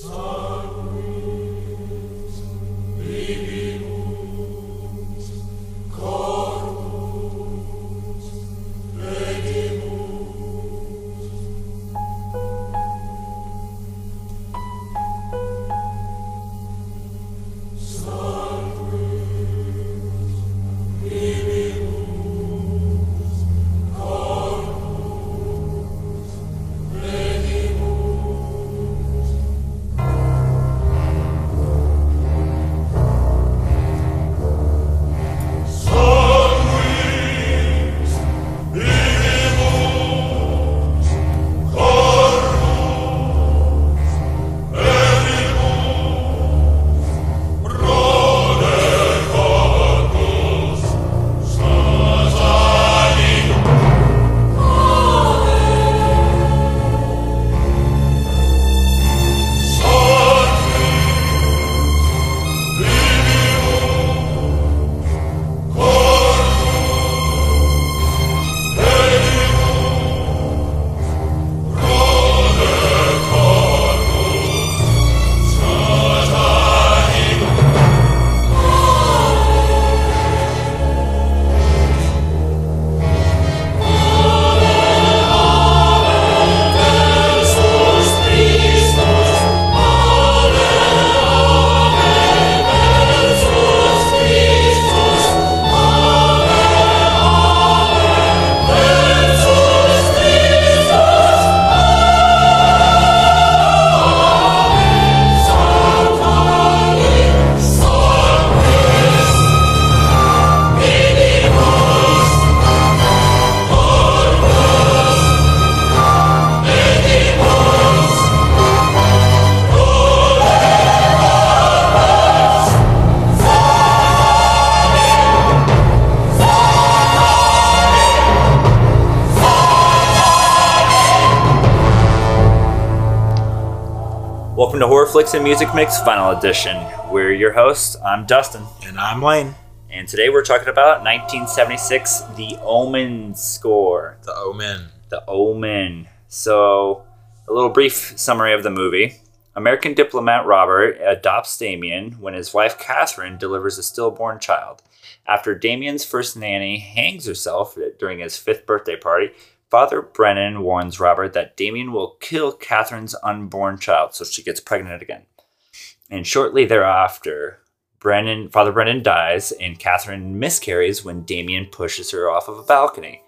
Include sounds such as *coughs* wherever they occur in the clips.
Welcome Horror Flicks and Music Mix Vinyl Edition. We're your hosts. I'm Dustin. And I'm Lane. And today we're talking about 1976 The Omen score. The Omen. The Omen. So, a little brief summary of the movie. American diplomat Robert adopts Damien when his wife Catherine delivers a stillborn child. After Damien's first nanny hangs herself during his fifth birthday party, Father Brennan warns Robert that Damien will kill Catherine's unborn child, so she gets pregnant again. And shortly thereafter, Brennan, Father Brennan dies, and Catherine miscarries when Damien pushes her off of a balcony.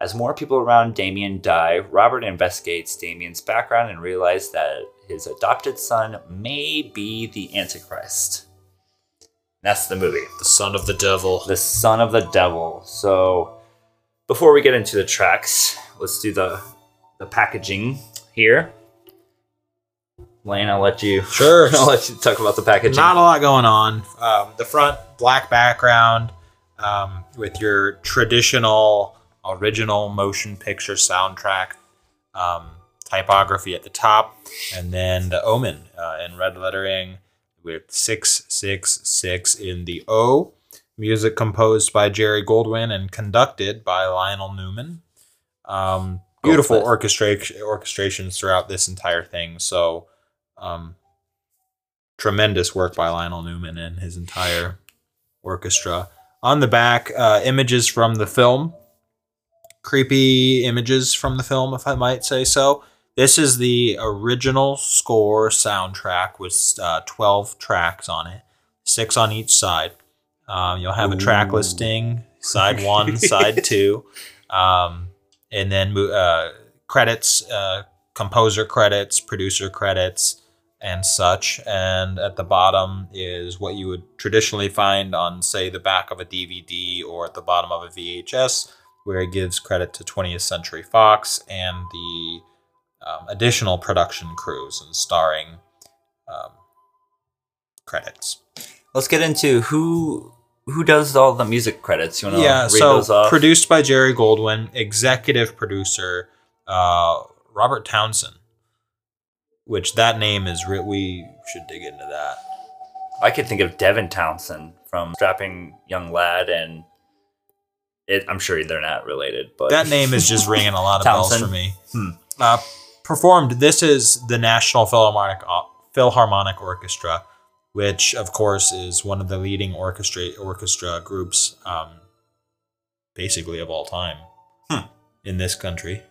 As more people around Damien die, Robert investigates Damien's background and realizes that his adopted son may be the Antichrist. That's the movie. The son of the devil. The son of the devil. So, before we get into the tracks, let's do the the packaging here. Lane, I'll let you. *laughs* Sure. I'll let you talk about the packaging. Not a lot going on. Um, the front black background um, with your traditional original motion picture soundtrack um, typography at the top, and then the Omen uh, in red lettering with six six six in the O. Music composed by Jerry Goldwyn and conducted by Lionel Newman. Um, beautiful orchestra- orchestrations throughout this entire thing. So, um, tremendous work by Lionel Newman and his entire orchestra. On the back, uh, images from the film, creepy images from the film, if I might say so. This is the original score soundtrack with uh, 12 tracks on it, six on each side. Um, you'll have Ooh. a track listing, side one, *laughs* side two. Um, and then uh, credits, uh, composer credits, producer credits, and such. And at the bottom is what you would traditionally find on, say, the back of a DVD or at the bottom of a VHS, where it gives credit to 20th Century Fox and the um, additional production crews and starring um, credits. Let's get into who who does all the music credits? You want to yeah, read so those off? produced by Jerry Goldwyn, executive producer uh, Robert Townsend. Which that name is re- we should dig into that. I could think of Devin Townsend from Strapping Young Lad, and it, I'm sure they're not related, but that name is just ringing a lot of bells for me. Hmm. Uh, performed. This is the National Philharmonic Philharmonic Orchestra, which of course is one of the leading orchestra orchestra groups, um, basically of all time Hmm. in this country.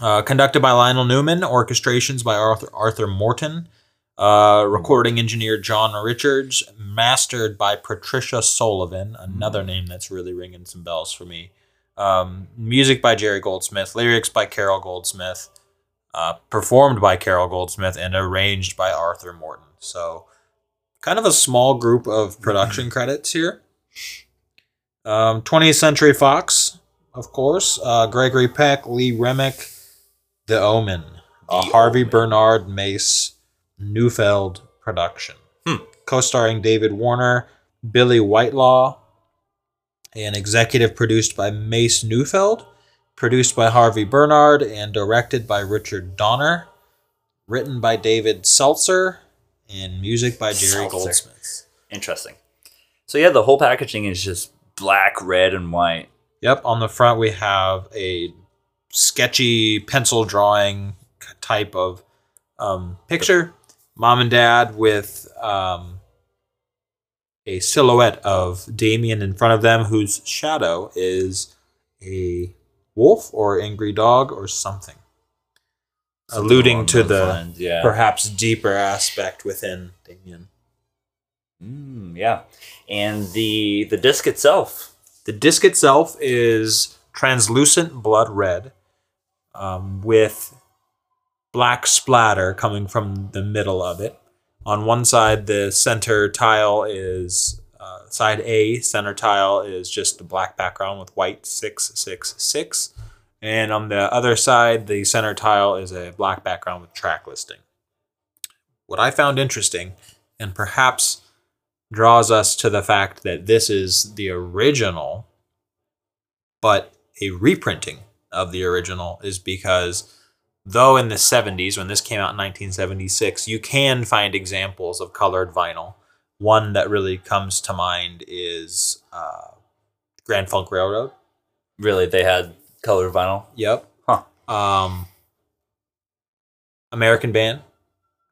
Uh, conducted by Lionel Newman, orchestrations by Arthur, Arthur Morton, uh, recording engineer John Richards, mastered by Patricia Sullivan, another name that's really ringing some bells for me. Um, music by Jerry Goldsmith, lyrics by Carol Goldsmith, uh, performed by Carol Goldsmith, and arranged by Arthur Morton. So, kind of a small group of production *laughs* credits here. Um, 20th Century Fox, of course. Uh, Gregory Peck, Lee Remick, The Omen, a The Harvey Omen. Bernard Mace Neufeld production. Hmm. Co starring David Warner, Billie Whitelaw, and executive produced by Mace Neufeld, produced by Harvey Bernard, and directed by Richard Donner, written by David Seltzer, and music by Jerry Seltzer. Goldsmith. Interesting. So yeah, the whole packaging is just black, red, and white. Yep, on the front we have a sketchy pencil drawing type of um, picture. Mom and dad with um, a silhouette of Damien in front of them, whose shadow is a wolf or angry dog or something. Something Alluding to the lines, yeah. perhaps deeper aspect within Damien. Mm, yeah, and the the disc itself. The disc itself is translucent blood red um, with black splatter coming from the middle of it. On one side, the center tile is uh, side A, center tile is just a black background with white 666. And on the other side, the center tile is a black background with track listing. What I found interesting, and perhaps draws us to the fact that this is the original, but a reprinting of the original, is because though in the 70s, when this came out in 1976, you can find examples of colored vinyl. One that really comes to mind is uh, Grand Funk Railroad. Really, they had colored vinyl. Yep. Huh. Um, American Band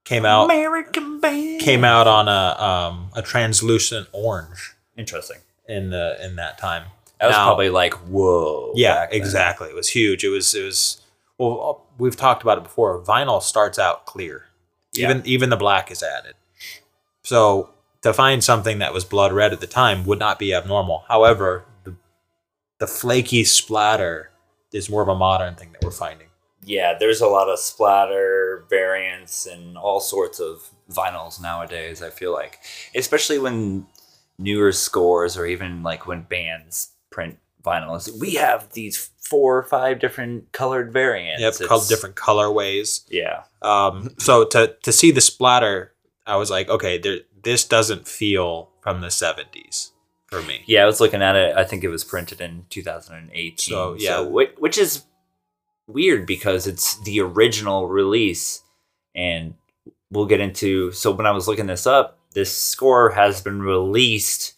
came out American band came out on a um, a translucent orange Interesting. in the in that time. That was Now- probably like whoa. Yeah, exactly. It was huge. It was it was well we've talked about it before. Vinyl starts out clear. Yeah. Even even the black is added. So to find something that was blood red at the time would not be abnormal. However, the the flaky splatter is more of a modern thing that we're finding. Yeah, there's a lot of splatter variants and all sorts of vinyls nowadays. I feel like, especially when newer scores or even like when bands print vinyls, we have these four or five different colored variants. Yep, It's- col- different colorways. Yeah, Um, so to to see the splatter, I was like, okay, there, this doesn't feel from the '70s for me. yeah. I was looking at it. I think it was printed in 2018. So, yeah. whi- which is weird because it's the original release, and we'll get into. So when I was looking this up, this score has been released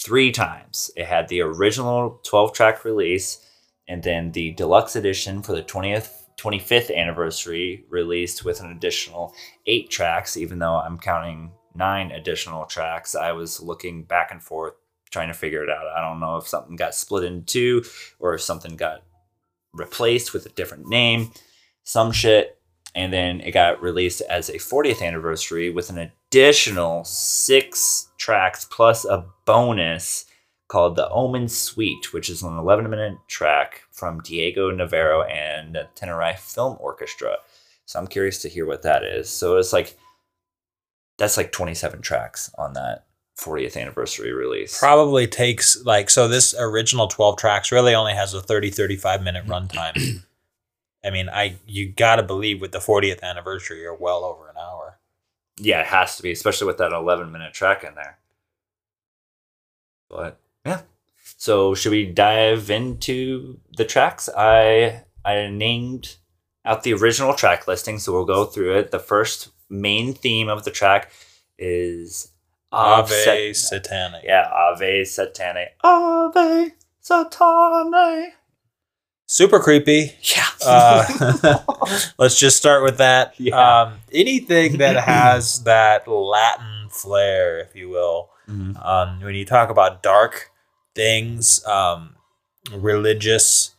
three times. It had the original 12 track release, and then the deluxe edition for the 20th. 25th anniversary released with an additional eight tracks, even though I'm counting nine additional tracks. I was looking back and forth trying to figure it out. I don't know if something got split in two or if something got replaced with a different name, some shit. And then it got released as a 40th anniversary with an additional six tracks plus a bonus called the Omen Suite, which is an 11 minute track from Diego Navarro and the Tenerife Film Orchestra. So I'm curious to hear what that is. So it's like, that's like 27 tracks on that 40th anniversary release. Probably takes like so. This original 12 tracks really only has a 30 35 minute mm-hmm. runtime. *clears throat* I mean, I you gotta believe with the 40th anniversary, you're well over an hour. Yeah, it has to be, especially with that 11 minute track in there. But yeah. So should we dive into the tracks? I I named out the original track listing, so we'll go through it. The first main theme of the track is Ave Sat- Satanic. Yeah, Ave Satanic. Ave Satanic. super creepy. Yeah. Uh, *laughs* let's just start with that. Yeah. Um, anything that *laughs* has that Latin flair, if you will. Mhm. Um, when you talk about dark things, um, religious,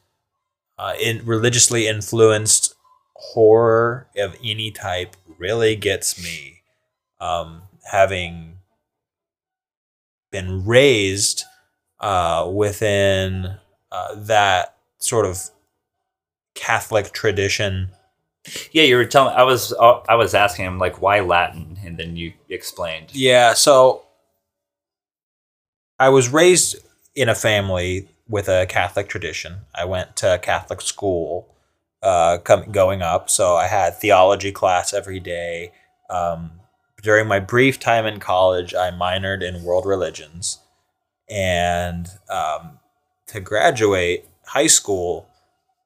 uh, in religiously influenced horror of any type really gets me. Um, having been raised uh, within uh, that sort of Catholic tradition. Yeah, you were telling. I was. uh, I was asking him like, why Latin, and then you explained. Yeah, so I was raised in a family with a Catholic tradition. I went to Catholic school uh, com- going up, so I had theology class every day. Um, during my brief time in college, I minored in world religions. And um, to graduate high school,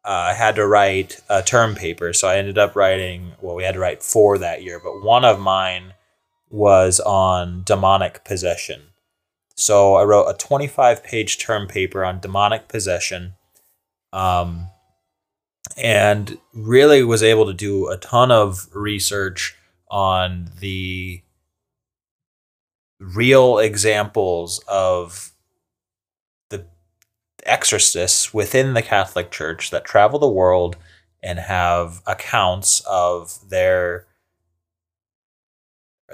uh, I had to write a term paper. So I ended up writing, well, we had to write four that year, but one of mine was on demonic possession. So I wrote a 25 page term paper on demonic possession um, and really was able to do a ton of research on the real examples of the exorcists within the Catholic Church that travel the world and have accounts of their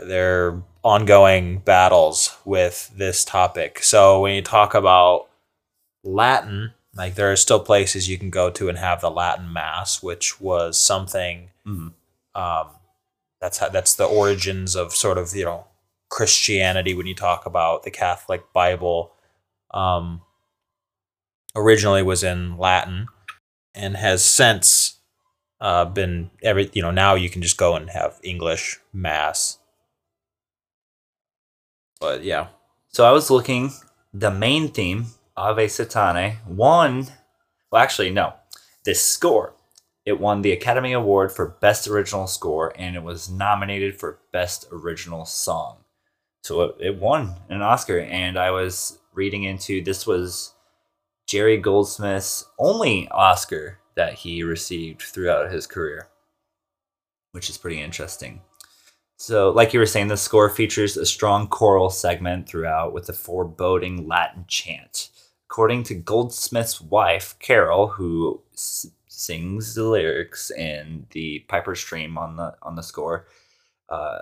their ongoing battles with this topic. So when you talk about Latin, like there are still places you can go to and have the Latin Mass, which was something Mhm. um, that's how, that's the origins of sort of you know Christianity when you talk about the Catholic Bible. Um, originally was in Latin and has since uh, been every you know now you can just go and have English Mass. But yeah, So I was looking. The main theme, Ave Satani, won. Well, actually, no. This score, it won the Academy Award for Best Original Score, and it was nominated for Best Original Song. So it, it won an Oscar, and I was reading into this was Jerry Goldsmith's only Oscar that he received throughout his career, which is pretty interesting. So, like you were saying, the score features a strong choral segment throughout with a foreboding Latin chant. According to Goldsmith's wife, Carol, who s- sings the lyrics in the Piper's Dream on the on the score, uh,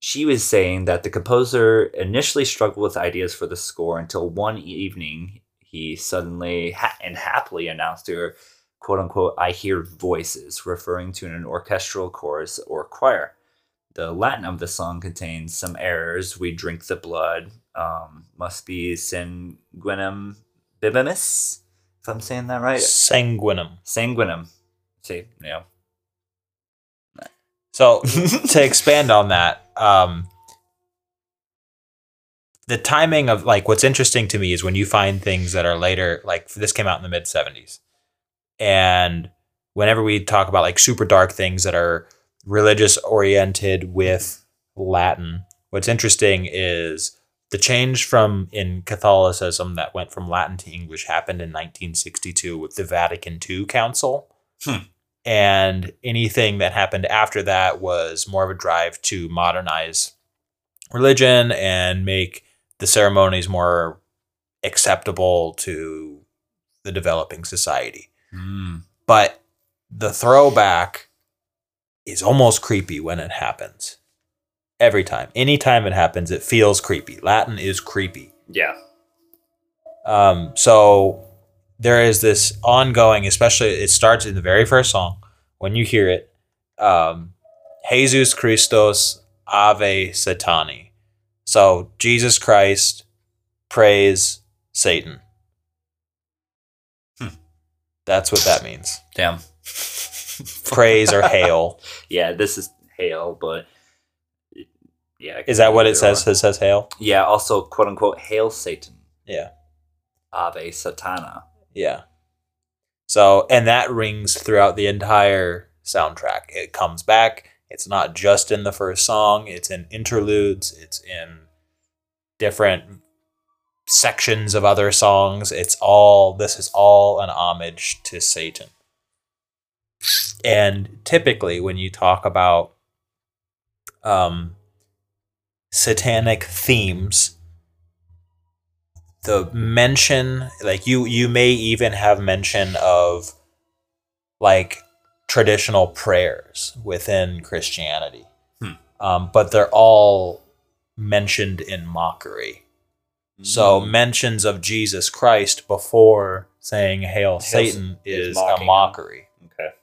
she was saying that the composer initially struggled with ideas for the score until one evening he suddenly ha- and happily announced to her, "quote unquote," "I hear voices," referring to an orchestral chorus or choir the Latin of the song contains some errors. We drink the blood. Um, must be sanguinem bibimus, if I'm saying that right. sanguinum. Sanguinum. See, yeah. So to expand on that, um, the timing of like what's interesting to me is when you find things that are later, like this came out in the mid '70s, and whenever we talk about like super dark things that are religious oriented with Latin, what's interesting is the change from in Catholicism that went from Latin to English happened in 1962 with the Vatican II Council and anything that happened after that was more of a drive to modernize religion and make the ceremonies more acceptable to the developing society. Mm. But the throwback is almost creepy when it happens. Every time. Anytime it happens, it feels creepy. Latin is creepy. Yeah. Um, so there is this ongoing, especially it starts in the very first song when you hear it. Um, Jesus Christos Ave Satani. So Jesus Christ praise Satan. Hmm. That's what that means. Damn. Praise or hail. *laughs* Yeah, this is hail, but yeah. Is that what it says? It says hail. Yeah. Also, quote unquote, hail Satan. Yeah. Ave Satana. Yeah. So, and that rings throughout the entire soundtrack. It comes back. It's not just in the first song, it's in interludes, it's in different sections of other songs. It's all this is all an homage to Satan. And typically, when you talk about um, satanic themes, the mention, like you, you may even have mention of like traditional prayers within Christianity, Hmm. um, but they're all mentioned in mockery. So Mm. mentions of Jesus Christ before saying "Hail, Satan" is is, a him. mockery. okay.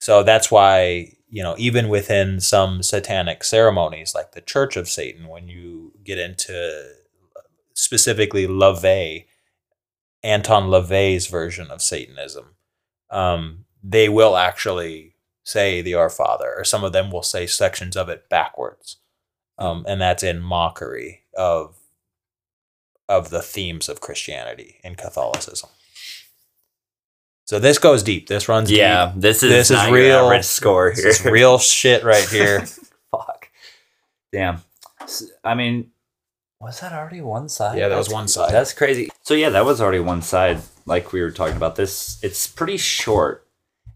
So that's why you know even within some satanic ceremonies, like the Church of Satan, when you get into specifically LaVey, Anton LaVey's version of Satanism, um, they will actually say the Our Father, or some of them will say sections of it backwards, um, and that's in mockery of of the themes of Christianity and Catholicism. So this goes deep. This runs deep. Yeah, this is This is real- average score here. This is real shit right here. *laughs* Fuck. Damn. I mean, was that already one side? Yeah, that was one side. That's crazy. So yeah, that was already one side. Like we were talking about this, it's pretty short,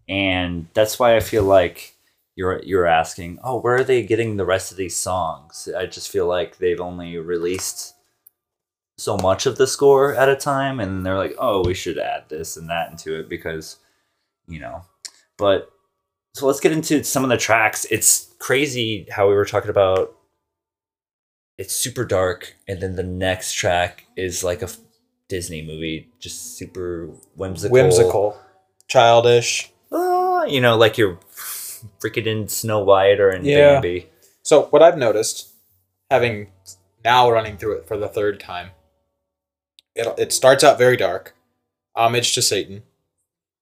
and that's why I feel like you're you're asking, oh, where are they getting the rest of these songs? I just feel like they've only released so much of the score at a time, and they're like, oh, we should add this and that into it because, you know, but so let's get into some of the tracks. It's crazy how we were talking about it's super dark and then the next track is like a Disney movie, just super whimsical. Whimsical, childish. Ah, you know, like you're freaking in Snow White or in Yeah. Bambi. So what I've noticed, having now running through it for the third time, it it starts out very dark, homage to Satan,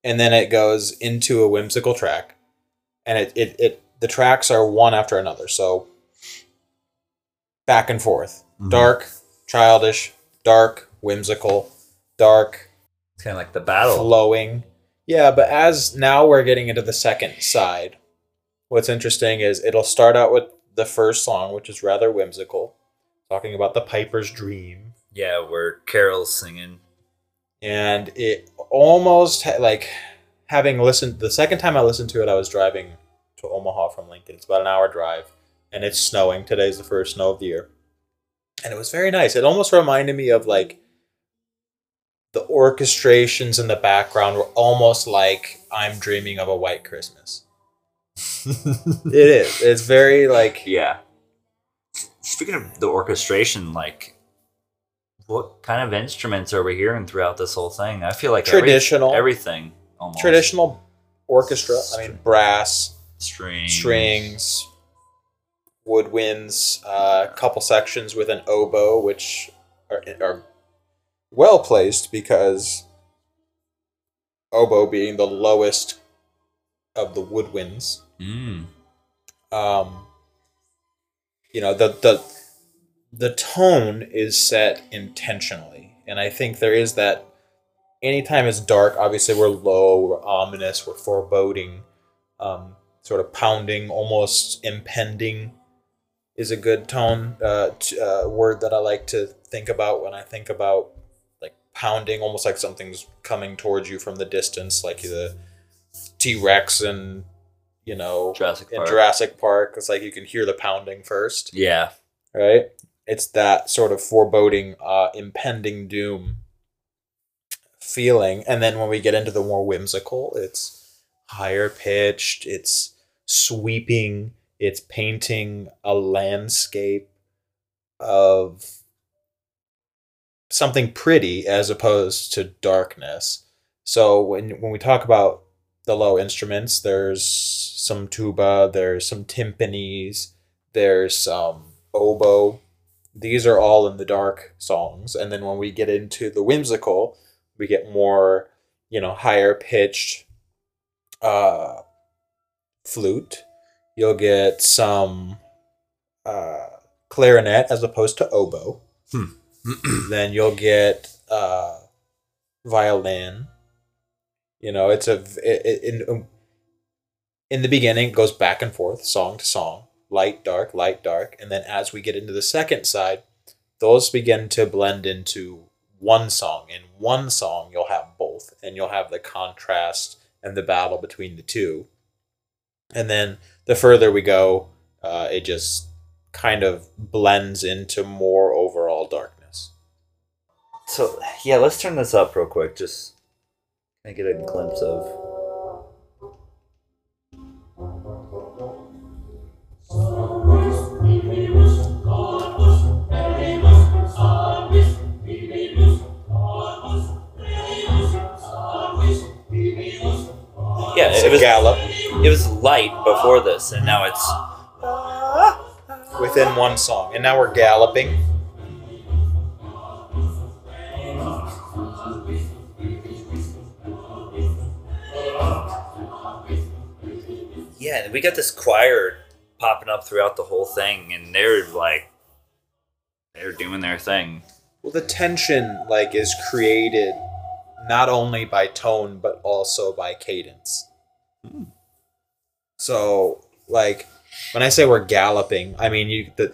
and then it goes into a whimsical track, and it it, it the tracks are one after another, so back and forth, Mhm. dark, childish, dark, whimsical, dark, It's kind of like the battle. flowing. Yeah, but as now we're getting into the second side, what's interesting is it'll start out with the first song, which is rather whimsical, talking about the Piper's dream, Yeah, where Carol's singing. and it almost ha- like having listened the second time I listened to it, I was driving to Omaha from Lincoln. It's about an hour drive, and it's snowing. Today's the first snow of the year, and it was very nice. It almost reminded me of like the orchestrations in the background were almost like I'm dreaming of a white Christmas. *laughs* It is. It's very like Yeah. Speaking of the orchestration, like, what kind of instruments are we hearing throughout this whole thing? I feel like every- Traditional. everything almost traditional orchestra. I mean, brass, strings, strings, woodwinds, uh, a couple sections with an oboe, which are, are well placed because oboe being the lowest of the woodwinds. Mm. Um, you know the the the tone is set intentionally, and I think there is that. Anytime it's dark, obviously we're low, we're ominous, we're foreboding, um, sort of pounding, almost impending, is a good tone uh, t- uh, word that I like to think about when I think about like pounding, almost like something's coming towards you from the distance, like the T Rex and you know Jurassic in Jurassic Park. It's like you can hear the pounding first, yeah. right? It's that sort of foreboding, uh, impending doom feeling. And then when we get into the more whimsical, it's higher pitched, it's sweeping, it's painting a landscape of something pretty as opposed to darkness. So when when we talk about the low instruments, there's some tuba, there's some timpanis, there's some oboe. These are all in the dark songs. And then when we get into the whimsical, we get more, you know, higher pitched uh flute. You'll get some uh clarinet as opposed to oboe. *clears throat* then you'll get uh violin. You know, it's a it, it, in um, in the beginning it goes back and forth, song to song, light dark, light dark, and then as we get into the second side, those begin to blend into one song. In one song, you'll have both, and you'll have the contrast and the battle between the two. And then the further we go, uh, it just kind of blends into more overall darkness. So yeah, let's turn this up real quick. Just I get a glimpse of. It a was gallop it was light before this, and now it's within one song, and now we're galloping. yeah. and We got this choir popping up throughout the whole thing, and they're like they're doing their thing. Well, the tension like is created not only by tone but also by cadence. So, like when I say we're galloping, I mean you the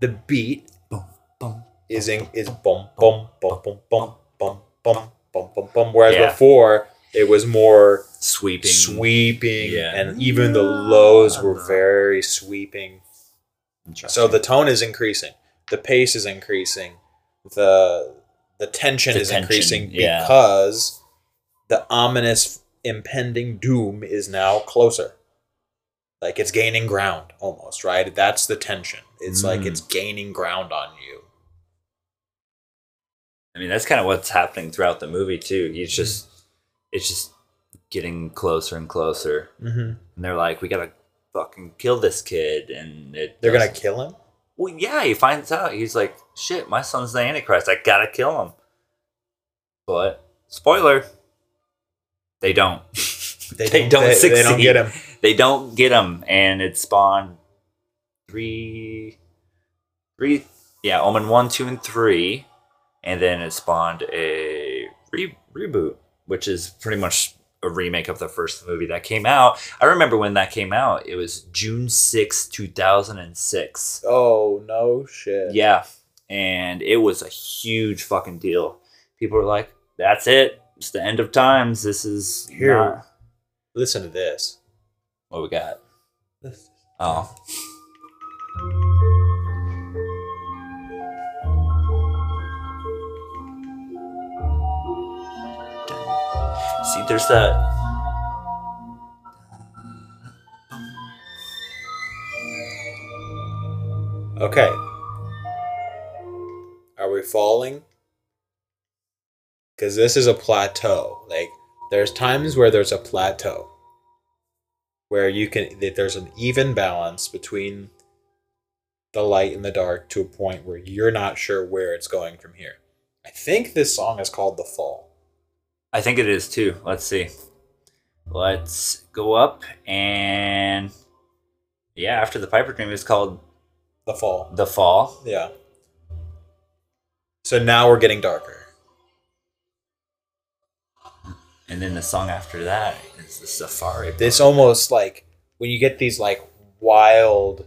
the beat Boom, boom. is in is bum bum bum bum bum bum bum bum bum bum. Whereas Yeah. before it was more Sweeping. sweeping, Yeah. and even the lows were very sweeping. So the tone is increasing, the pace is increasing, the the tension The is tension, increasing yeah. because the ominous impending doom is now closer. Like it's gaining ground almost, right? That's the tension. It's like Mm. it's gaining ground on you. I mean, that's kind of what's happening throughout the movie too. He's just, it's just getting closer and closer, Mm-hmm. and they're like, "We gotta fucking kill this kid," and it. They're gonna kill him. Well, yeah, he finds out. He's like, "Shit, my son's the Antichrist. I gotta kill him." But spoiler, they don't. They, *laughs* They don't, don't they, they don't get them. they don't get them, and it spawned three, three, yeah, Omen one, two, and three, and then it spawned a re- reboot, which is pretty much a remake of the first movie that came out. I remember when that came out; it was June sixth, two thousand and six. Oh no shit. Yeah, and it was a huge fucking deal. People were like, "That's it. It's the end of times. This is Here. not- Listen to this. what we got." Oh. See, there's that. Okay. Are we falling? Because this is a plateau. Like, there's times where there's a plateau where you can, that there's an even balance between the light and the dark to a point where you're not sure where it's going from here. I think this song is called The Fall. I think it is too. Let's see. Let's go up and. Yeah, after the Piper Dream is called The Fall. The Fall. Yeah. So now we're getting darker. And then the song after that is the Safari. This almost like when you get these like wild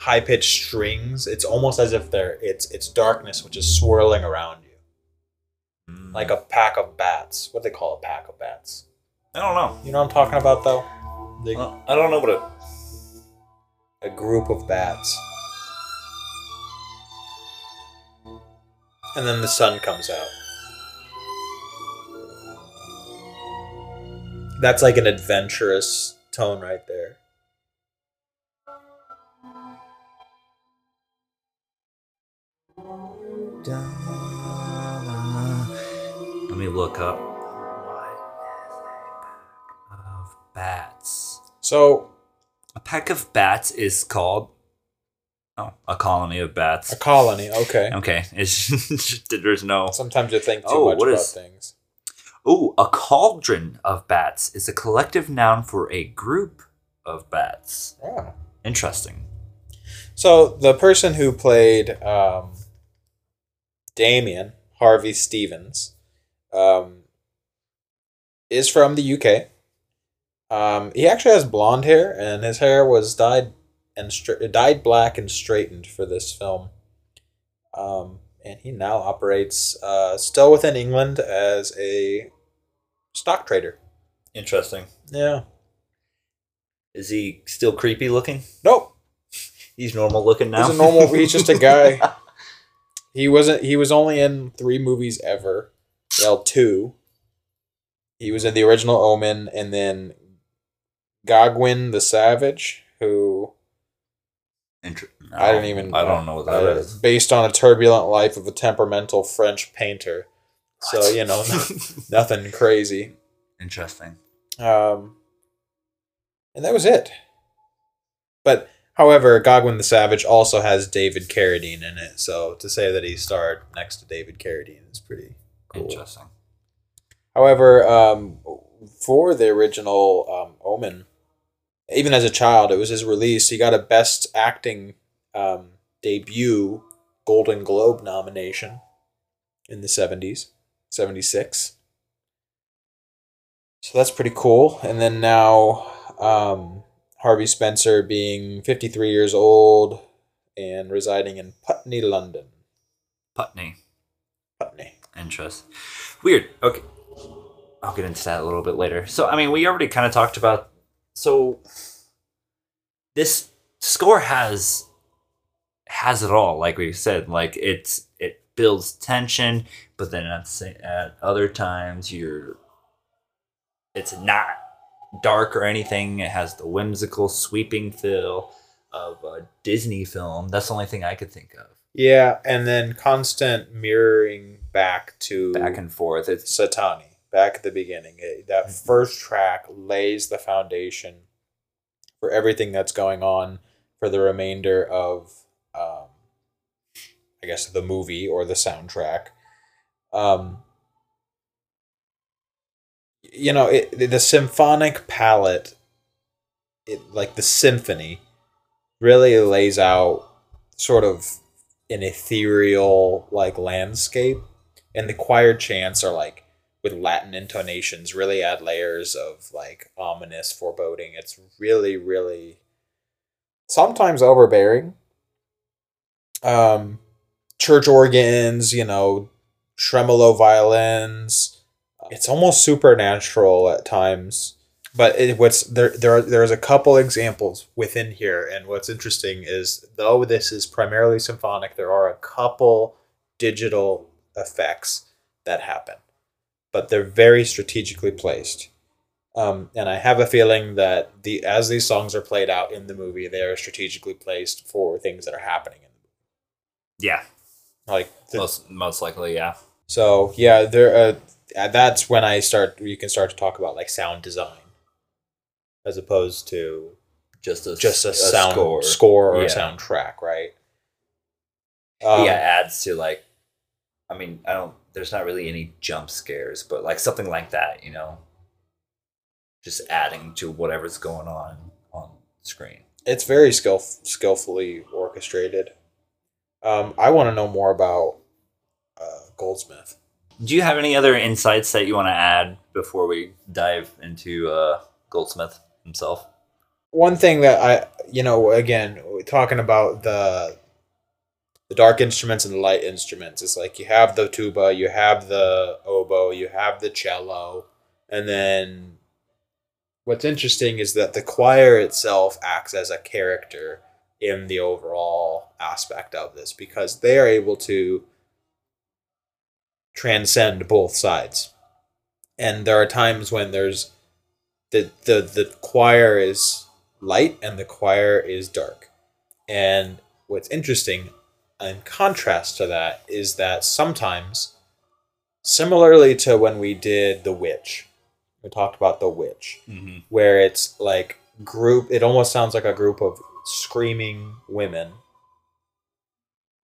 high pitched strings, it's almost as if they're it's it's darkness which is swirling around you. Mm. Like a pack of bats. What do they call a pack of bats? I don't know. You know what I'm talking about though? The, Well, I don't know what it. a group of bats. And then the sun comes out. That's like an adventurous tone right there. Let me look up. What is a pack of bats? So, A pack of bats is called. Oh, a colony of bats. a colony, okay. Okay, it's *laughs* just, there's no. Sometimes you think too Oh, much what about is- things. Oh, a cauldron of bats is a collective noun for a group of bats. Oh. Interesting. So the person who played um, Damien Harvey Stephens um, is from the UK. Um, he actually has blonde hair, and his hair was dyed and stra- dyed black and straightened for this film. Um, and he now operates uh, still within England as a stock trader. Interesting. Yeah. Is he still creepy looking? Nope. He's normal looking now. He's a normal. He's just a guy. *laughs* He wasn't. He was only in three movies ever. Well, two. He was in the original Omen, and then Gauguin the Savage, who Inter- I don't even. I don't know what that uh, is. Based on a turbulent life of a temperamental French painter. So you know, *laughs* nothing crazy. Interesting. Um, and that was it. But however, Gauguin the Savage also has David Carradine in it, so to say that he starred next to David Carradine is pretty cool. Interesting. However, um, for the original um, Omen, even as a child, it was his release. He got a Best Acting um, debut Golden Globe nomination in the seventies, seventy six. So that's pretty cool. And then now, um, Harvey Spencer being fifty three years old and residing in Putney, London. Putney. Putney. Interest. Weird. Okay. I'll get into that a little bit later. So, I mean, we already kind of talked about. So, this score has has it all. Like we said, like it's it builds tension, but then at at other times you're. It's not dark or anything. It has the whimsical, sweeping feel of a Disney film. That's the only thing I could think of. Yeah, and then constant mirroring back to Back and forth. It's Satani back at the beginning. It- that first track lays the foundation for everything that's going on for the remainder of, um, I guess, the movie or the soundtrack. Um, you know, it, the symphonic palette, it like the symphony, really lays out sort of an ethereal like landscape and the choir chants are like with Latin intonations really add layers of like ominous foreboding. It's really, really sometimes overbearing. Um, church organs, you know, tremolo violins. It's almost supernatural at times. But it, what's there? There are there's a couple examples within here, and what's interesting is though this is primarily symphonic, there are a couple digital effects that happen but they're very strategically placed. Um, and I have a feeling that the as these songs are played out in the movie, they are strategically placed for things that are happening in the yeah. Like the- most most likely, yeah. so, yeah, there. Uh, that's when I start. You can start to talk about like sound design, as opposed to Just a just a, a sound score. score, or Yeah. soundtrack, right? Um, yeah, adds to like, I mean, I don't. There's not really any jump scares, but like something like that, you know, just adding to whatever's going on on screen. it's very skill skillfully orchestrated. Um, I want to know more about uh, Goldsmith. Do you have any other insights that you want to add before we dive into uh, Goldsmith himself? One thing that I, you know, again, talking about the the dark instruments and the light instruments, it's like you have the tuba, you have the oboe, you have the cello, and then what's interesting is that the choir itself acts as a character in the overall aspect of this because they are able to transcend both sides. And there are times when there's the the the choir is light and the choir is dark. And what's interesting in contrast to that is that sometimes similarly to when we did The Witch, we talked about The Witch, Mm-hmm. where it's like group it almost sounds like a group of screaming women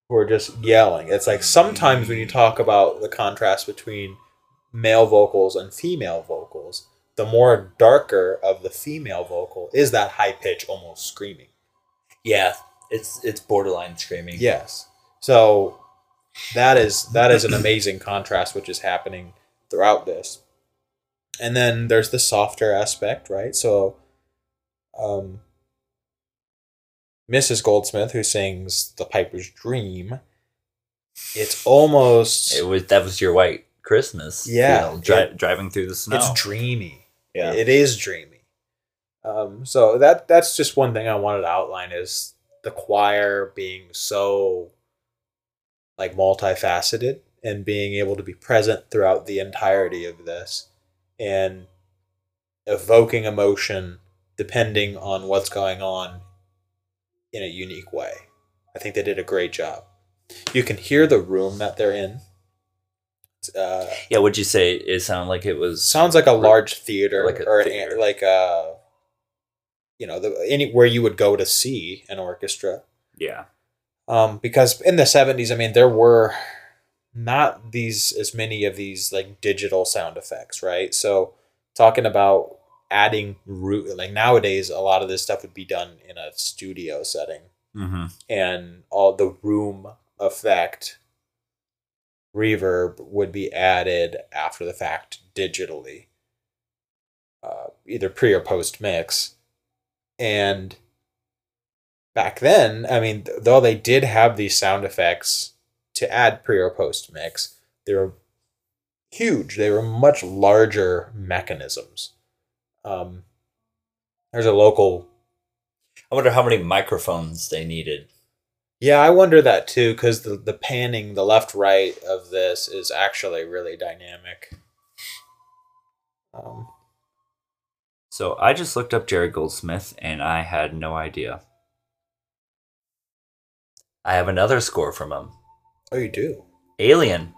who are just yelling. It's like sometimes when you talk about the contrast between male vocals and female vocals, the more darker of the female vocal is that high pitch almost screaming. Yeah, it's it's borderline screaming. Yes. So that is that is an amazing contrast which is happening throughout this. And then there's the softer aspect, right? So um Mrs. Goldsmith who sings The Piper's Dream it's almost It was that was your white Christmas. Yeah, feel, dri- it- driving through the snow. it's dreamy. Yeah. It is dreamy. Um, so that that's just one thing I wanted to outline is the choir being so like multifaceted and being able to be present throughout the entirety of this and evoking emotion depending on what's going on in a unique way. I think they did a great job. You can hear the room that they're in. Uh, yeah, would you say it sounded like it was? sounds like a large theater Like a or an, like a you know the anywhere you would go to see an orchestra. Yeah, um because in the 70s i mean there were not these as many of these like digital sound effects right? So talking about adding root like nowadays a lot of this stuff would be done in a studio setting. Mm-hmm. and all the room effect reverb would be added after the fact digitally uh, either pre or post mix and back then i mean though they did have these sound effects to add pre or post mix they were huge they were much larger mechanisms um, there's a local I wonder how many microphones they needed. Yeah, I wonder that too, because the, the panning, the left right of this is actually really dynamic. Um, So I just looked up Jerry Goldsmith, and I had no idea. I have another score from him. oh, you do? Alien.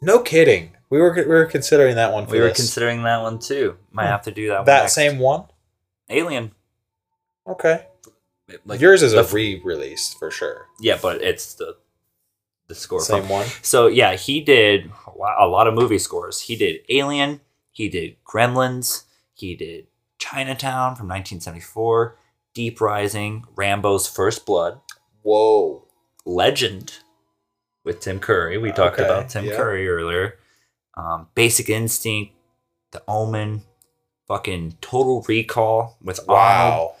No kidding. We were we were considering that one for We were this. considering that one too. Might Hmm. have to do that. one that next. same one. Alien. Okay, Like yours is the a f- re-release for sure. Yeah, but it's the the score Same from. one. So yeah, he did a lot of movie scores. He did Alien. He did Gremlins. He did Chinatown from 1974. Deep Rising. Rambo's First Blood. Whoa. Legend with Tim Curry. We talked Okay, about Tim yeah. Curry earlier. Um, Basic Instinct, The Omen, fucking Total Recall with Arnold,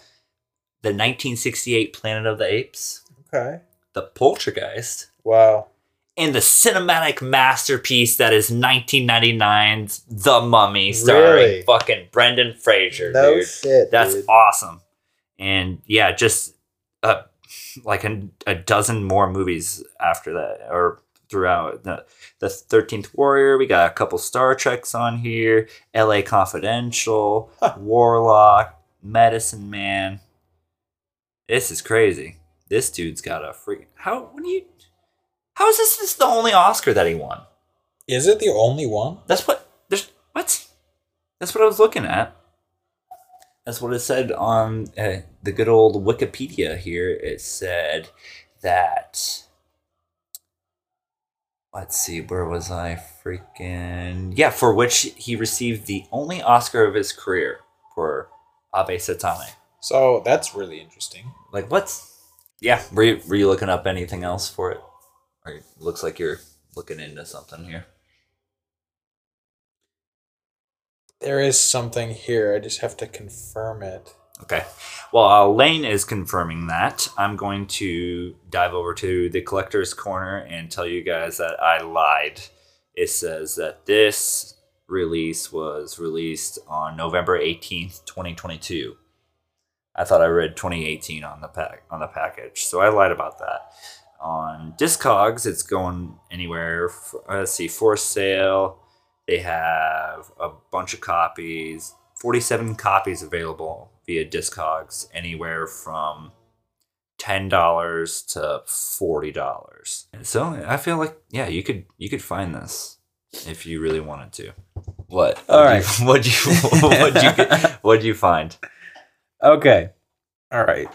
the 1968 Planet of the Apes, Okay. The Poltergeist, Wow. And the cinematic masterpiece that is 1999's The Mummy, starring Really? fucking Brendan Fraser, no dude. shit. That's dude. awesome. And yeah, just uh, like a, a dozen more movies after that or throughout the the 13th Warrior, we got a couple Star Treks on here, LA Confidential, Warlock, Medicine Man. This is crazy. This dude's got a freak How when you How is this, this the only Oscar that he won? Is it the only one? That's what there's what? That's what I was looking at. That's what it said on uh, the good old Wikipedia here. It said that. Let's see, where was I? Freaking yeah, for which he received the only Oscar of his career for Ave Satani. So that's really interesting. Like what's? Yeah, were you, were you looking up anything else for it? It looks like you're looking into something here. There is something here. I just have to confirm it. Okay. Well, uh, Lane is confirming that. I'm going to dive over to the collector's corner and tell you guys that I lied. It says that this release was released on November 18th, 2022. I thought I read 2018 on the pack on the package, so I lied about that. On Discogs, it's going anywhere. uh, Let's see, for sale. They have a bunch of copies, 47 copies available via Discogs, anywhere from $10 to $40. So I feel like, yeah, you could you could find this if you really wanted to. What? All What'd you- *laughs* What'd you *laughs* what'd you get, *laughs* what'd you find? Okay. All right.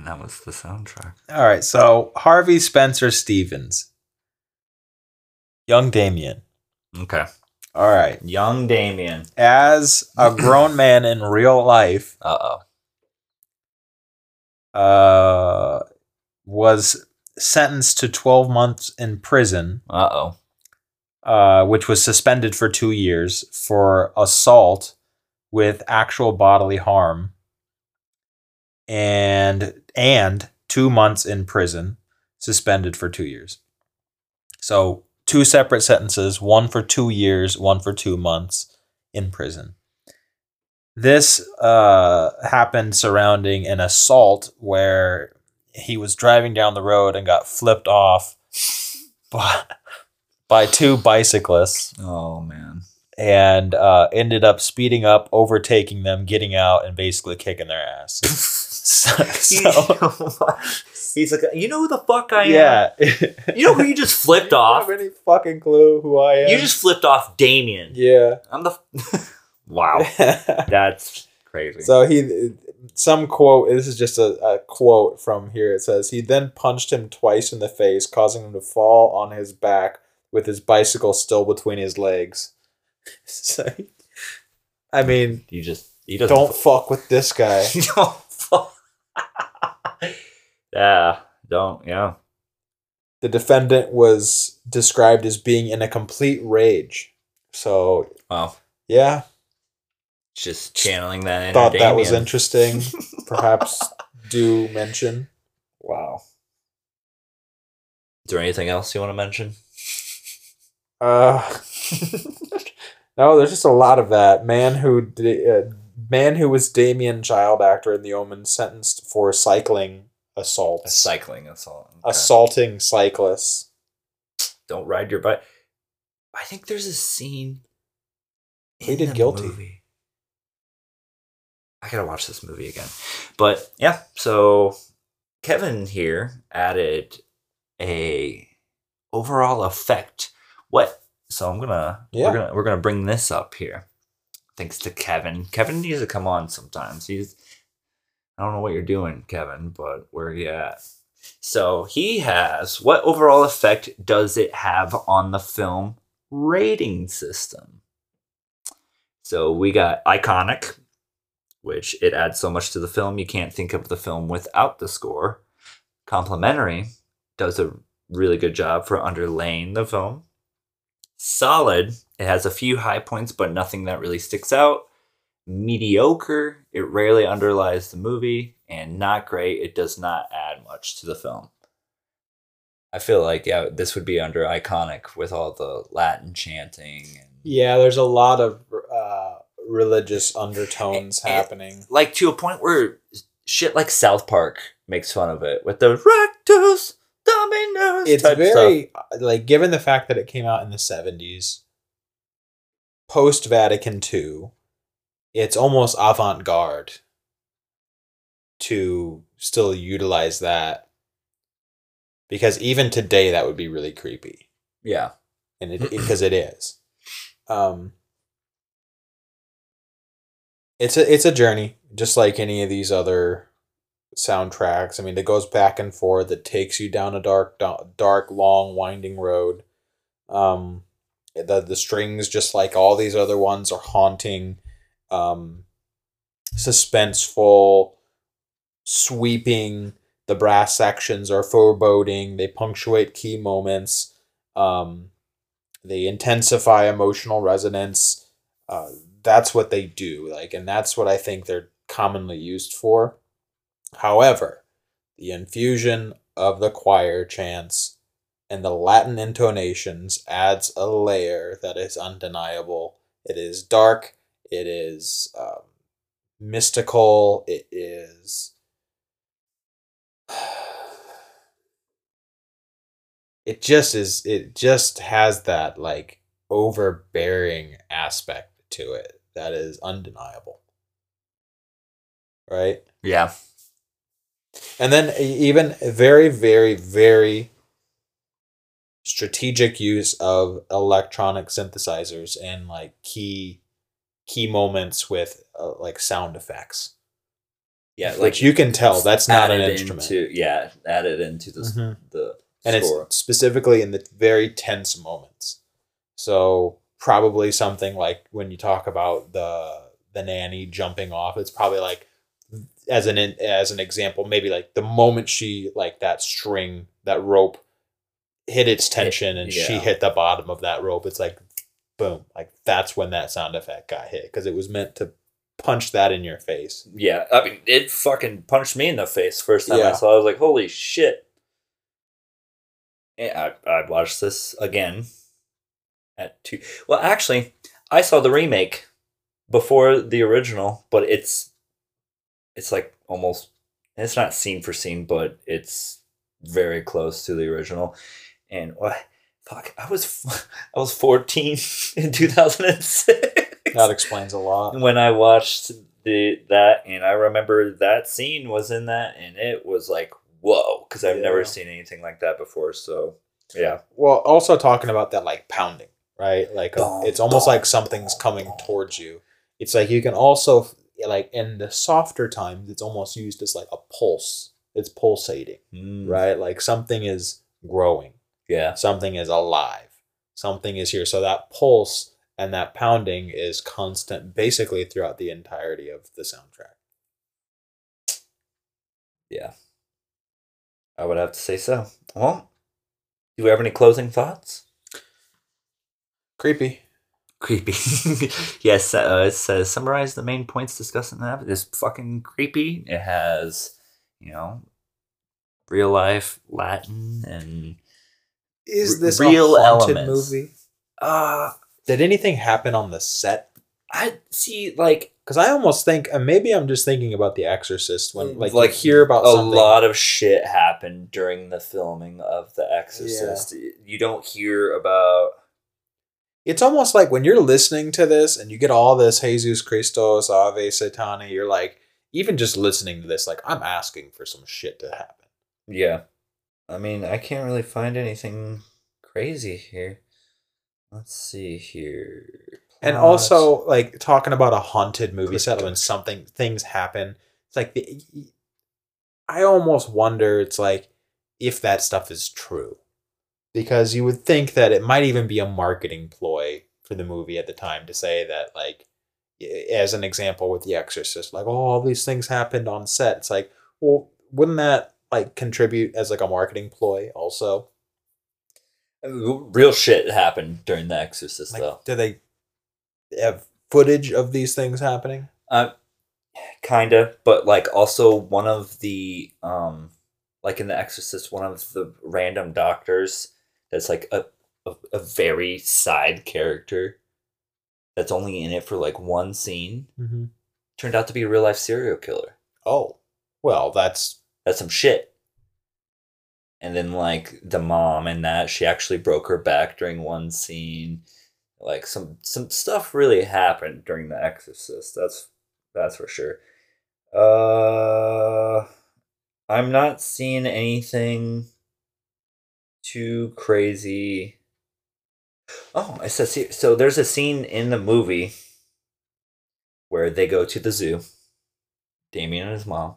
And that was the soundtrack. All right. So Harvey Spencer Stephens, young Damien. Okay. All right. Young Damien. As a *coughs* grown man in real life, Uh oh. uh, was sentenced to 12 months in prison, Uh oh. uh, which was suspended for two years for assault with actual bodily harm, and and two months in prison. suspended for two years. So two separate sentences, one for two years, one for two months in prison. This uh, happened surrounding an assault where he was driving down the road and got flipped off by, by two bicyclists Oh man. and uh, ended up speeding up, overtaking them, getting out, and basically kicking their ass. *laughs* *laughs* *laughs* so, so- *laughs* He's like, you know who the fuck I am? yeah, You know who you just flipped You don't off? Have any fucking clue who I am? You just flipped off Damien. yeah. I'm the. wow, that's crazy. so he, some quote. This is just a, a quote from here. It says he then punched him twice in the face, causing him to fall on his back with his bicycle still between his legs. so, I mean, you just he don't fuck with this guy. fuck. Yeah, don't. Yeah. The defendant was described as being in a complete rage. So Well, yeah, just channeling that. thought that was interesting. *laughs* Perhaps do mention. Wow. Is there anything else you want to mention? Uh, *laughs* no, there's just a lot of that. Man who uh, man who was Damien child actor in The Omen sentenced for cycling assault, Cycling assault. Okay. assaulting cyclists. Don't ride your bike. I think there's a scene. Pleaded guilty. movie. I gotta watch this movie again. But yeah, so Kevin here added a overall effect. What? So I'm gonna Yeah. we're gonna we're gonna bring this up here. Thanks to Kevin. Kevin needs to come on sometimes. He's I don't know what you're doing, Kevin, but where are you at? So he has what overall effect does it have on the film rating system? So we got iconic, which it adds so much to the film you can't think of the film without the score. Complimentary does a really good job for underlaying the film. Solid, it has a few high points, but nothing that really sticks out. Mediocre, it rarely underlies the movie. And not great, it does not add much to the film. I feel like, yeah, this would be under iconic with all the Latin chanting and Yeah, there's a lot of uh, religious undertones eh, happening. like to a point where shit like South Park makes fun of it with the rectus dominus. It's type stuff. very like given the fact that it came out in the 70s, post Vatican II, it's almost avant-garde to still utilize that because even today that would be really creepy. Yeah. and it *clears throat* because it is. Um it's a it's a journey just like any of these other soundtracks. I mean it goes back and forth. It takes you down a dark dark long winding road. Um the the strings just like all these other ones are haunting um suspenseful sweeping the brass sections are foreboding they punctuate key moments um they intensify emotional resonance uh, that's what they do like and that's what i think they're commonly used for. However the infusion of the choir chants and the latin intonations adds a layer that is undeniable. It is dark it is um, mystical. It is *sighs* it just is it just has that like overbearing aspect to it that is undeniable. Right? Yeah. and then even very very very strategic use of electronic synthesizers and like key key moments with uh, like sound effects Yeah. which you can tell that's not an instrument Into, yeah. Added into the, Mhm. the and score. it's specifically in the very tense moments. So probably something like when you talk about the the nanny jumping off, it's probably like as an as an example, maybe like the moment she like that string that rope hit its tension and she hit the bottom of that rope. It's like boom, like that's when that sound effect got hit because it was meant to punch that in your face. Yeah, I mean, it fucking punched me in the face first time I saw. it. I was like, "Holy shit!" I, I watched this again at two. Well, actually, I saw the remake before the original, but it's it's like almost it's not scene for scene, but it's very close to the original. And what fuck, I was *laughs* I was fourteen *laughs* in two thousand and six That explains a lot. when I watched the that, and I remember that scene was in that, and it was like whoa, because I've never seen anything like that before. So yeah, Well, also talking about that like pounding, right? Like uh, Dum, it's almost like something's coming towards you. It's like you can also like in the softer times, it's almost used as like a pulse. It's pulsating, Mm, right? Like something is growing, yeah, something is alive, something is here. So that pulse and that pounding is constant, basically throughout the entirety of the soundtrack. yeah. I would have to say so. Well, do we have any closing thoughts? Creepy. Creepy. *laughs* yes, uh, it says summarize the main points discussed in that. It's fucking creepy. It has, you know, real life Latin and Is this real a haunted elements. movie? uh Did anything happen on the set? I see like Because I almost think, and maybe I'm just thinking about The Exorcist when, like, Like, you hear about a something. lot of shit happened during the filming of The Exorcist. You don't hear about It's almost like when you're listening to this and you get all this Jesus Christos, Ave Satani, you're like, even just listening to this, like, I'm asking for some shit to happen. yeah. I mean, I can't really find anything crazy here. Let's see here. And also, like, talking about a haunted movie set when something, things happen, it's like, the, I almost wonder, it's like, if that stuff is true. Because you would think that it might even be a marketing ploy for the movie at the time to say that, like, as an example with The Exorcist, like, oh, all these things happened on set. It's like, well, wouldn't that like contribute as like a marketing ploy also? real shit happened during The Exorcist, Like, though. do they have footage of these things happening? Uh, kinda, but like also one of the um, like in The Exorcist, one of the random doctors that's like a a, a very side character that's only in it for like one scene Mm-hmm. turned out to be a real life serial killer. Oh, well, that's That's some shit. And then like the mom and that she actually broke her back during one scene. Like some some stuff really happened during The Exorcist. That's that's for sure. Uh I'm not seeing anything too crazy. Oh, it says here. So there's a scene in the movie where they go to the zoo, Damien and his mom,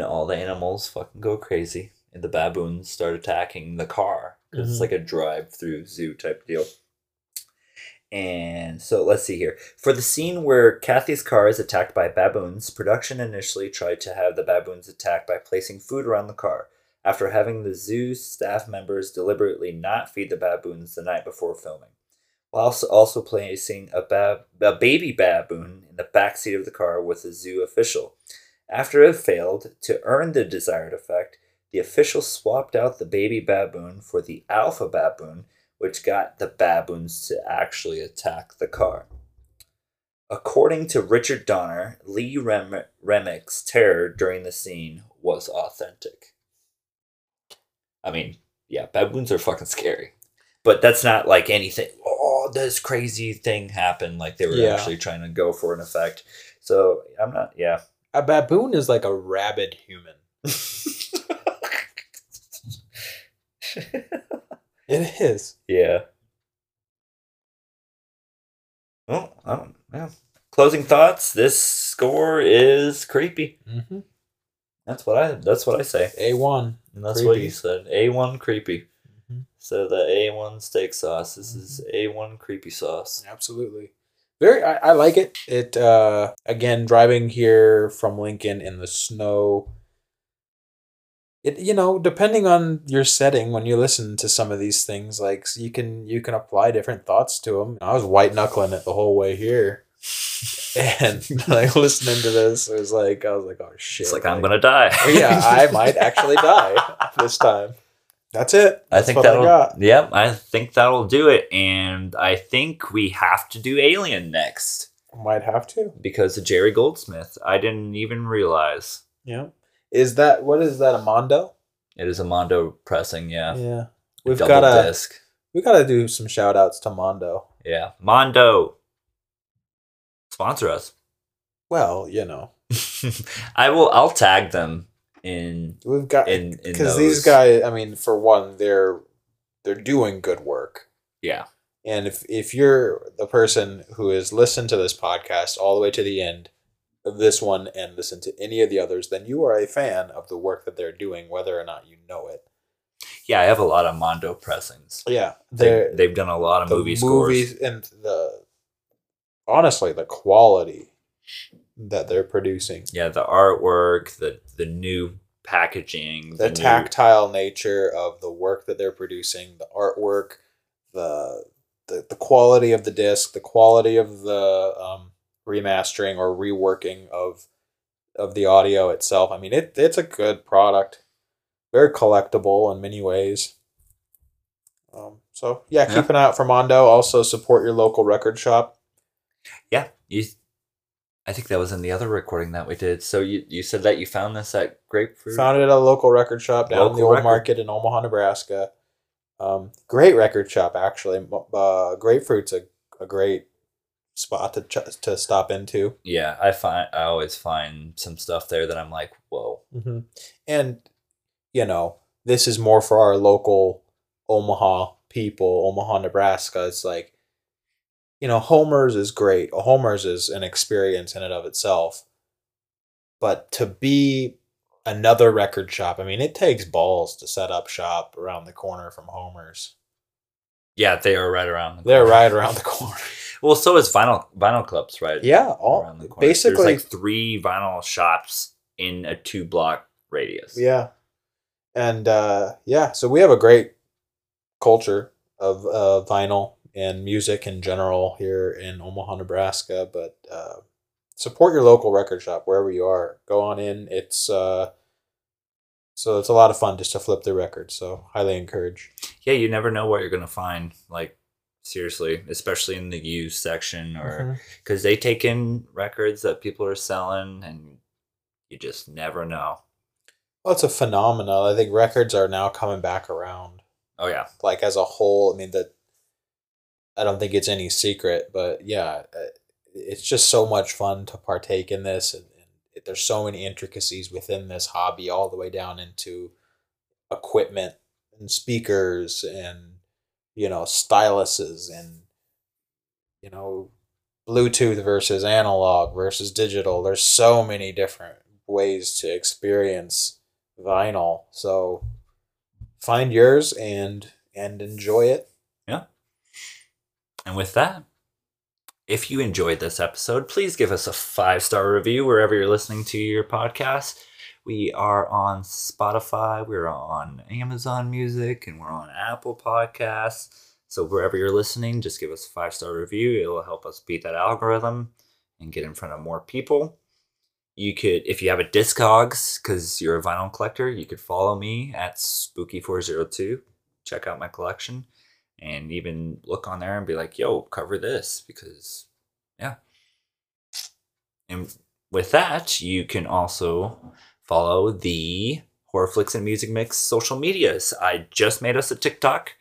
and all the animals fucking go crazy, and the baboons start attacking the car 'cause it's mm-hmm. like a drive-through zoo type deal. And so let's see here. For the scene where Kathy's car is attacked by baboons, production initially tried to have the baboons attack by placing food around the car. After having the zoo staff members deliberately not feed the baboons the night before filming, while also, also placing a, bab- a baby baboon in the back seat of the car with a zoo official. After it failed to earn the desired effect, the official swapped out the baby baboon for the alpha baboon, which got the baboons to actually attack the car. According to Richard Donner, Lee Rem- Remick's terror during the scene was authentic. I mean, yeah, baboons are fucking scary. But that's not like anything, oh, this crazy thing happened. Like they were Yeah. actually trying to go for an effect. So I'm not, yeah. A baboon is like a rabid human. *laughs* It is. yeah. Well, I don't, yeah. Closing thoughts. This score is creepy. Mm-hmm. That's what I. That's what I say. A one. And that's what you said. A one creepy. Mhm. So the A one steak sauce. This is A one creepy sauce. Absolutely. Very I, I like it. It uh again driving here from Lincoln in the snow. It you know, depending on your setting when you listen to some of these things like you can you can apply different thoughts to them. I was white knuckling it the whole way here. *laughs* And *laughs* like listening to this, it was like I was like, oh shit. It's like I'm gonna die. yeah, I might *laughs* actually die this time. That's it. I think that'll. yep, I think that'll do it. And I think we have to do Alien next Might have to. because of Jerry Goldsmith. I didn't even realize Yeah. Is that what is that a Mondo? it is a Mondo pressing. Yeah, Yeah. We've got to disc. we got to do some shout outs to Mondo. Yeah, Mondo. Sponsor us. Well, you know, *laughs* I will. I'll tag them in we've got in because these guys. I mean, for one, they're they're doing good work. Yeah, And if if you're the person who has listened to this podcast all the way to the end of this one and listened to any of the others, then you are a fan of the work that they're doing, whether or not you know it. yeah. I have a lot of Mondo pressings. Yeah, They, they've done a lot of movie scores. movies and the honestly the quality that they're producing, Yeah, the artwork, the the new packaging, the new- tactile nature of the work that they're producing, the artwork, the the, the quality of the disc, the quality of the um, remastering or reworking of of the audio itself. I mean, it it's a good product, very collectible in many ways. Um, so yeah, Yeah. keep an eye out for Mondo. Also support your local record shop. Yeah, you. I think that was in the other recording that we did. So you you said that you found this at Grapefruit. Found it at a local record shop down in the old record. market in Omaha, Nebraska. Um, great record shop, actually. Uh, Grapefruit's a, a great spot to ch- to stop into. yeah, I find I always find some stuff there that I'm like, whoa. Mm-hmm. And, you know, this is more for our local Omaha people, Omaha, Nebraska. It's like, you know, Homer's is great. Homer's is an experience in and of itself. But to be another record shop, I mean, it takes balls to set up shop around the corner from Homer's. Yeah, they are right around. The They're corner. right around the corner. *laughs* Well, so is vinyl vinyl clubs, right? Yeah, all around the corner. basically. There's like three vinyl shops in a two block radius. Yeah. And uh, yeah, so we have a great culture of uh, vinyl and music in general here in Omaha, Nebraska. But uh, support your local record shop wherever you are. Go on in. It's uh, so it's a lot of fun just to flip the records. So highly encourage. yeah, you never know what you're gonna find. Like seriously, especially in the used section, or because they take in records that people are selling, and you just never know. Well, it's a phenomenon. I think records are now coming back around. Oh yeah, like as a whole i mean that i don't think it's any secret but yeah uh, it's just so much fun to partake in this and, and there's so many intricacies within this hobby all the way down into equipment and speakers and you know styluses and you know bluetooth versus analog versus digital. There's so many different ways to experience vinyl. So find yours and and enjoy it And with that, if you enjoyed this episode, please give us a five star review wherever you're listening to your podcast. We are on Spotify, we're on Amazon Music, and we're on Apple Podcasts. So wherever you're listening, just give us a five star review. It will help us beat that algorithm and get in front of more people. You could, if you have a Discogs, because you're a vinyl collector, you could follow me at Spooky402. Check out my collection and even look on there and be like, yo, cover this because, yeah. And with that, you can also follow the Horrorflix and Music Mix social medias. I just made us a TikTok,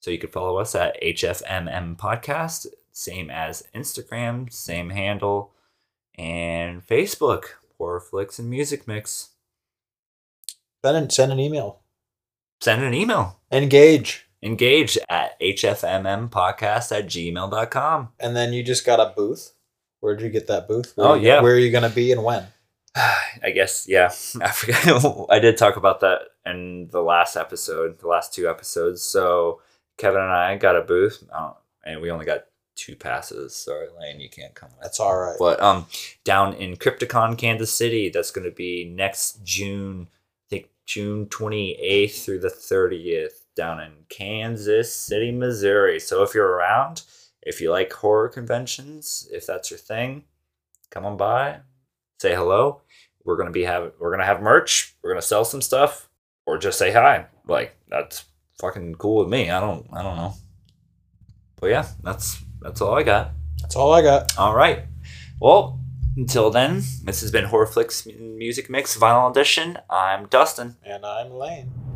so you can follow us at HFMM Podcast, same as Instagram, same handle, and Facebook, Horrorflix and Music Mix. send an, send an email Send an email. engage Engage at hfmmpodcast at gmail.com. and then you just got a booth where'd you get that booth Oh, Where you- yeah. where are you gonna be and when *sighs* I guess, yeah. *laughs* I forgot. *laughs* I did talk about that in the last episode, the last two episodes. So Kevin and I got a booth, uh, and we only got two passes. Sorry, Lane, you can't come. With. that's all right But um, down in Crypticon, Kansas City, that's going to be next June. I think June twenty eighth through the thirtieth, down in Kansas City, Missouri. So if you're around, if you like horror conventions, if that's your thing, come on by, say hello. We're gonna be have we're gonna have merch. We're gonna sell some stuff, or just say hi. like that's fucking cool with me. I don't I don't know. But yeah, that's that's all I got. That's all I got. All right. Well, until then, this has been Horrorflix Music Mix Vinyl Edition. I'm Dustin. And I'm Lane.